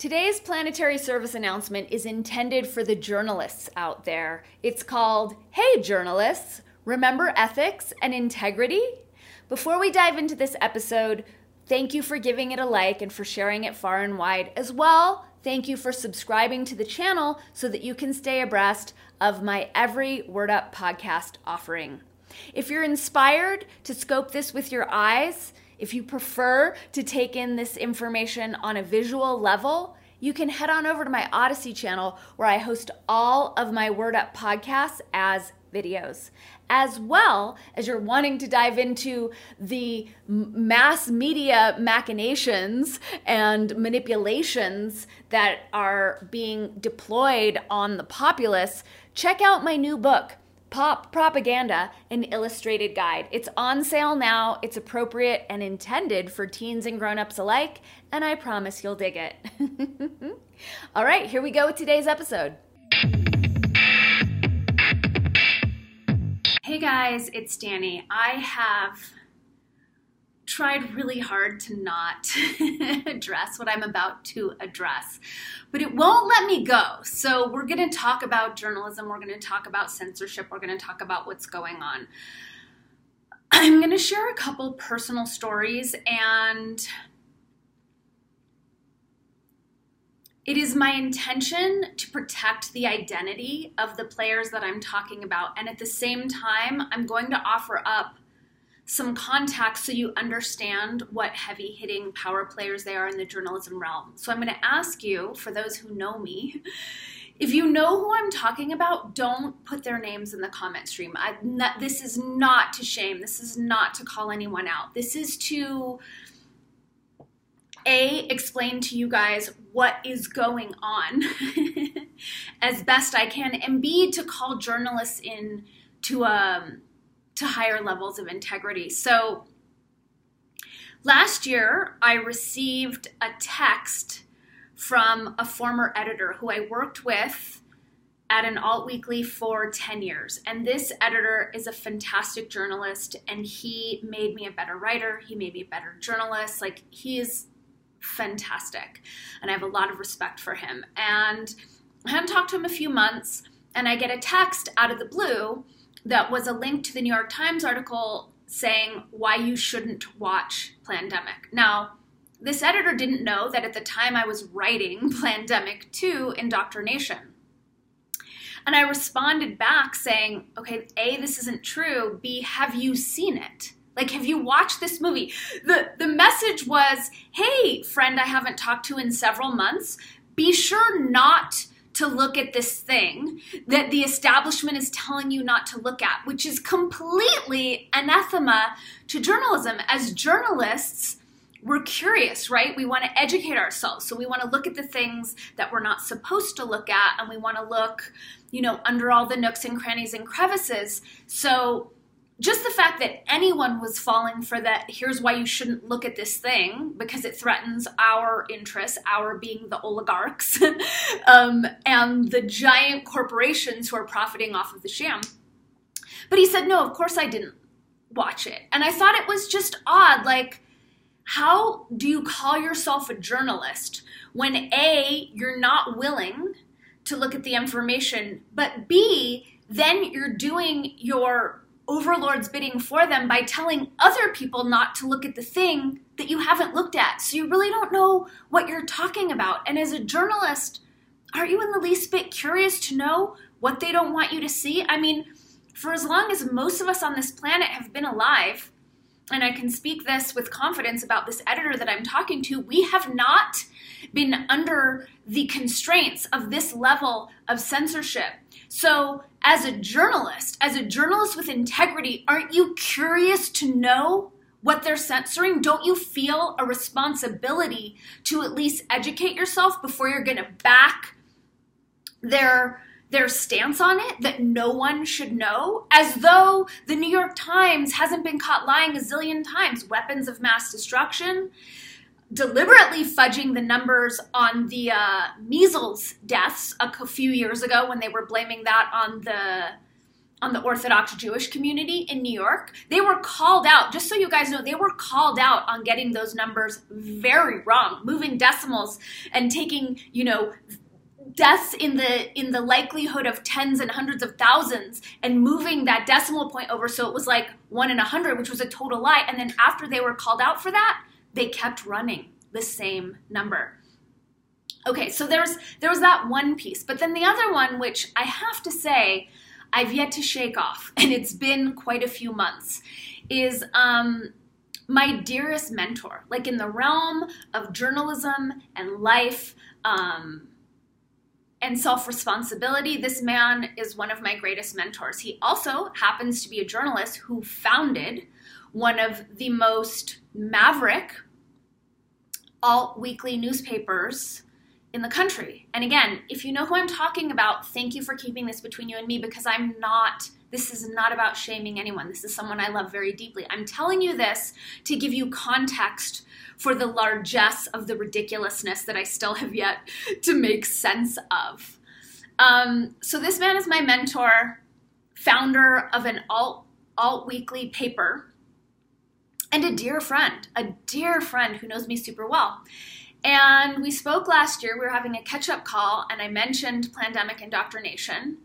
Today's planetary service announcement is intended for the journalists out there. It's called Hey Journalists, Remember Ethics and Integrity? Before we dive into this episode, thank you for giving it a like and for sharing it far and wide. As well, thank you for subscribing to the channel so that you can stay abreast of my every Word Up podcast offering. If you're inspired to scope this with your eyes, if you prefer to take in this information on a visual level, you can head on over to my Odysee channel where I host all of my Word Up podcasts as videos. As well as you're wanting to dive into the mass media machinations and manipulations that are being deployed on the populace, check out my new book, Pop Propaganda, an illustrated guide. It's on sale now. It's appropriate and intended for teens and grown-ups alike, and I promise you'll dig it. All right, here we go with today's episode. Hey guys, it's Danny. I have tried really hard to not address what I'm about to address, but it won't let me go. So, we're going to talk about journalism, we're going to talk about censorship, we're going to talk about what's going on. I'm going to share a couple personal stories and it is my intention to protect the identity of the players that I'm talking about. And at the same time, I'm going to offer up some context so you understand what heavy hitting power players they are in the journalism realm. So I'm going to ask you, for those who know me, if you know who I'm talking about, don't put their names in the comment stream. I, not, this is not to shame. This is not to call anyone out. This is to a explain to you guys what is going on as best I can, and B to call journalists in to um to higher levels of integrity. So last year, I received a text from a former editor who I worked with at an alt weekly for 10 years. And this editor is a fantastic journalist and he made me a better writer. He made me a better journalist. Like, he is fantastic. And I have a lot of respect for him. And I haven't talked to him a few months, and I get a text out of the blue that was a link to the New York Times article saying why you shouldn't watch Plandemic. Now, this editor didn't know that at the time I was writing Plandemic 2 Indoctrination. And I responded back saying, okay, A, this isn't true. B, have you seen it? Like, have you watched this movie? The, the message was, hey, friend I haven't talked to in several months, be sure not to look at this thing that the establishment is telling you not to look at, which is completely anathema to journalism. As journalists, we're curious, right? We want to educate ourselves. So we want to look at the things that we're not supposed to look at, and we want to look, you know, under all the nooks and crannies and crevices. So just the fact that anyone was falling for that here's why you shouldn't look at this thing because it threatens our interests our being the oligarchs um, and the giant corporations who are profiting off of the sham. But he said no of course i didn't watch it. And i thought it was just odd like how do you call yourself a journalist when a you're not willing to look at the information but b then you're doing your overlord's bidding for them by telling other people not to look at the thing that you haven't looked at. So you really don't know what you're talking about. And as a journalist, aren't you in the least bit curious to know what they don't want you to see? I mean, for as long as most of us on this planet have been alive, and I can speak this with confidence about this editor that I'm talking to, we have not been under the constraints of this level of censorship. So, as a journalist, as a journalist with integrity, aren't you curious to know what they're censoring? Don't you feel a responsibility to at least educate yourself before you're going to back their their stance on it that no one should know, as though the New York Times hasn't been caught lying a zillion times. Weapons of mass destruction, deliberately fudging the numbers on the uh, measles deaths a few years ago when they were blaming that on the on the Orthodox Jewish community in New York. They were called out, just so you guys know, they were called out on getting those numbers very wrong, moving decimals and taking, you know, deaths in the in the likelihood of tens and hundreds of thousands and moving that decimal point over so it was like 1 in a 100 which was a total lie and then after they were called out for that they kept running the same number okay so there's there was that one piece but then the other one which i have to say i've yet to shake off and it's been quite a few months is um my dearest mentor like in the realm of journalism and life um, and self responsibility, this man is one of my greatest mentors. He also happens to be a journalist who founded one of the most maverick alt weekly newspapers in the country. And again, if you know who I'm talking about, thank you for keeping this between you and me because I'm not, this is not about shaming anyone. This is someone I love very deeply. I'm telling you this to give you context for the largesse of the ridiculousness that I still have yet to make sense of. Um, so this man is my mentor, founder of an alt alt weekly paper, and a dear friend, a dear friend who knows me super well. And we spoke last year. We were having a catch up call, and I mentioned Plandemic indoctrination.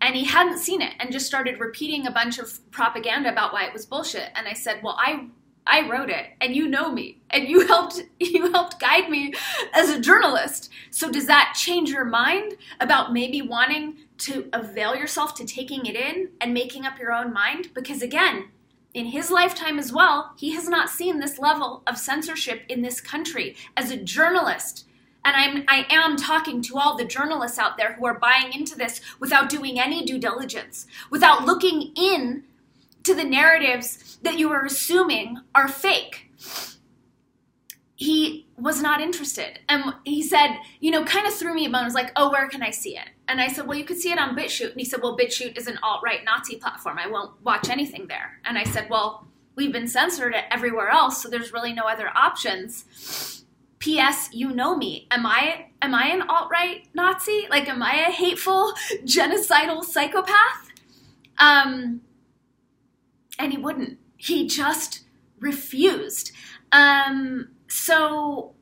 And he hadn't seen it and just started repeating a bunch of propaganda about why it was bullshit. And I said, Well, I I wrote it and you know me and you helped you helped guide me as a journalist. So does that change your mind about maybe wanting to avail yourself to taking it in and making up your own mind because again, in his lifetime as well, he has not seen this level of censorship in this country as a journalist. And I'm I am talking to all the journalists out there who are buying into this without doing any due diligence, without looking in to the narratives that you are assuming are fake. He was not interested. And he said, you know, kind of threw me a bone, was like, oh, where can I see it? And I said, well, you could see it on BitChute. And he said, well, BitChute is an alt right Nazi platform. I won't watch anything there. And I said, well, we've been censored everywhere else, so there's really no other options. P.S. You know me. Am I am I an alt right Nazi? Like, am I a hateful, genocidal psychopath? Um, and he wouldn't. He just refused. Um, so,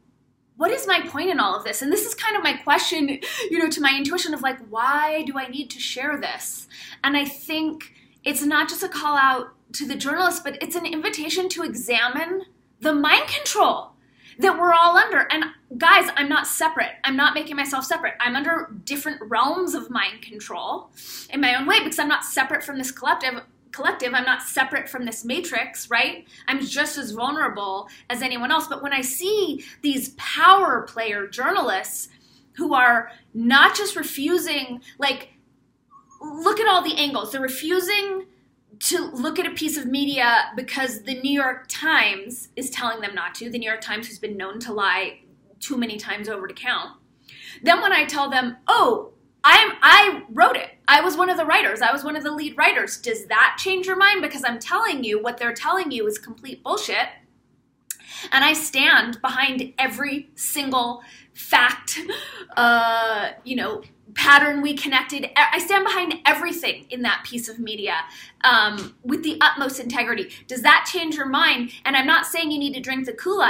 what is my point in all of this? And this is kind of my question, you know, to my intuition of like, why do I need to share this? And I think it's not just a call out to the journalist, but it's an invitation to examine the mind control that we're all under. And guys, I'm not separate. I'm not making myself separate. I'm under different realms of mind control in my own way because I'm not separate from this collective collective. I'm not separate from this matrix, right? I'm just as vulnerable as anyone else. But when I see these power player journalists who are not just refusing, like, look at all the angles. They're refusing to look at a piece of media because the New York Times is telling them not to. The New York Times has been known to lie too many times over to count. Then when I tell them, oh, I'm I wrote it. I was one of the writers. I was one of the lead writers. Does that change your mind? Because I'm telling you what they're telling you is complete bullshit. And I stand behind every single fact, uh, you know, pattern we connected. I stand behind everything in that piece of media um, with the utmost integrity. Does that change your mind? And I'm not saying you need to drink the Kool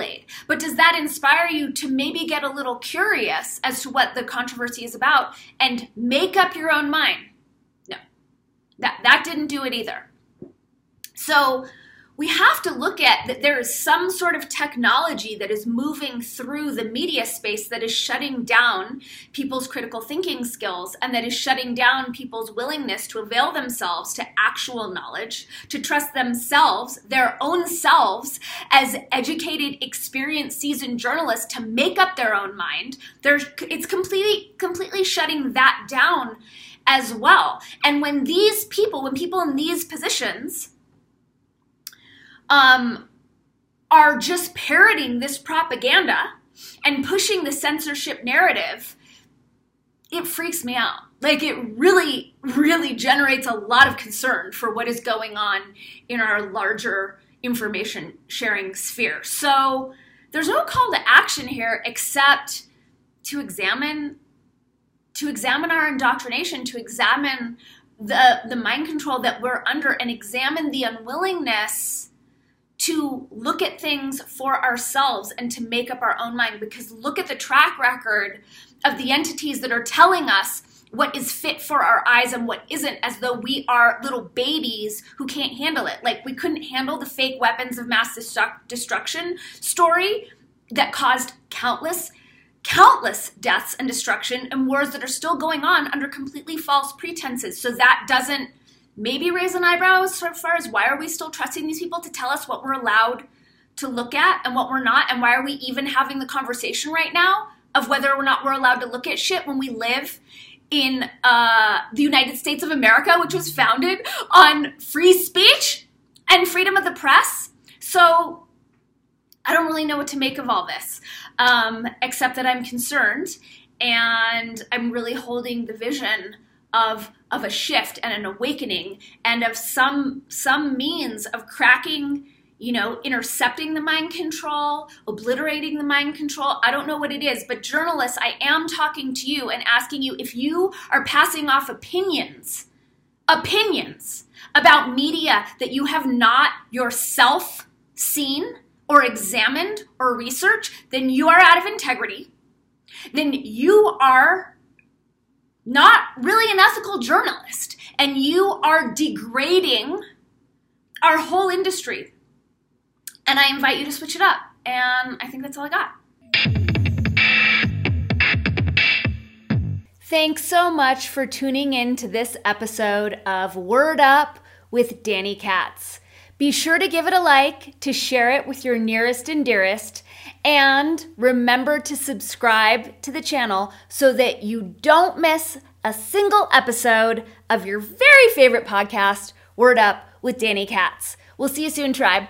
Aid, but does that inspire you to maybe get a little curious as to what the controversy is about and make up your own mind? No, that, that didn't do it either. So, we have to look at that there is some sort of technology that is moving through the media space that is shutting down people's critical thinking skills and that is shutting down people's willingness to avail themselves to actual knowledge, to trust themselves, their own selves, as educated, experienced, seasoned journalists to make up their own mind. It's completely, completely shutting that down as well. And when these people, when people in these positions, um, are just parroting this propaganda and pushing the censorship narrative, it freaks me out. Like, it really, really generates a lot of concern for what is going on in our larger information sharing sphere. So, there's no call to action here except to examine to examine our indoctrination to examine the the mind control that we're under and examine the unwillingness to look at things for ourselves and to make up our own mind. Because look at the track record of the entities that are telling us what is fit for our eyes and what isn't as though we are little babies who can't handle it. Like we couldn't handle the fake weapons of mass destruction story that caused countless countless deaths and destruction and wars that are still going on under completely false pretenses. So that doesn't maybe raise an eyebrow as far as why are we still trusting these people to tell us what we're allowed to look at and what we're not, and why are we even having the conversation right now of whether or not we're allowed to look at shit when we live in uh, the United States of America, which was founded on free speech and freedom of the press. So I don't really know what to make of all this, um, except that I'm concerned and I'm really holding the vision of of a shift and an awakening and of some some means of cracking you know intercepting the mind control obliterating the mind control. I don't know what it is but journalists i am talking to you and asking you if you are passing off opinions opinions about media that you have not yourself seen or examined or researched then you are out of integrity. Then you are not really an ethical journalist, and you are degrading our whole industry. And I invite you to switch it up. And I think that's all I got. Thanks so much for tuning in to this episode of Word Up with Danny Katz. Be sure to give it a like, to share it with your nearest and dearest, and remember to subscribe to the channel so that you don't miss a single episode of your very favorite podcast, Word Up with Danny Katz. We'll see you soon, tribe.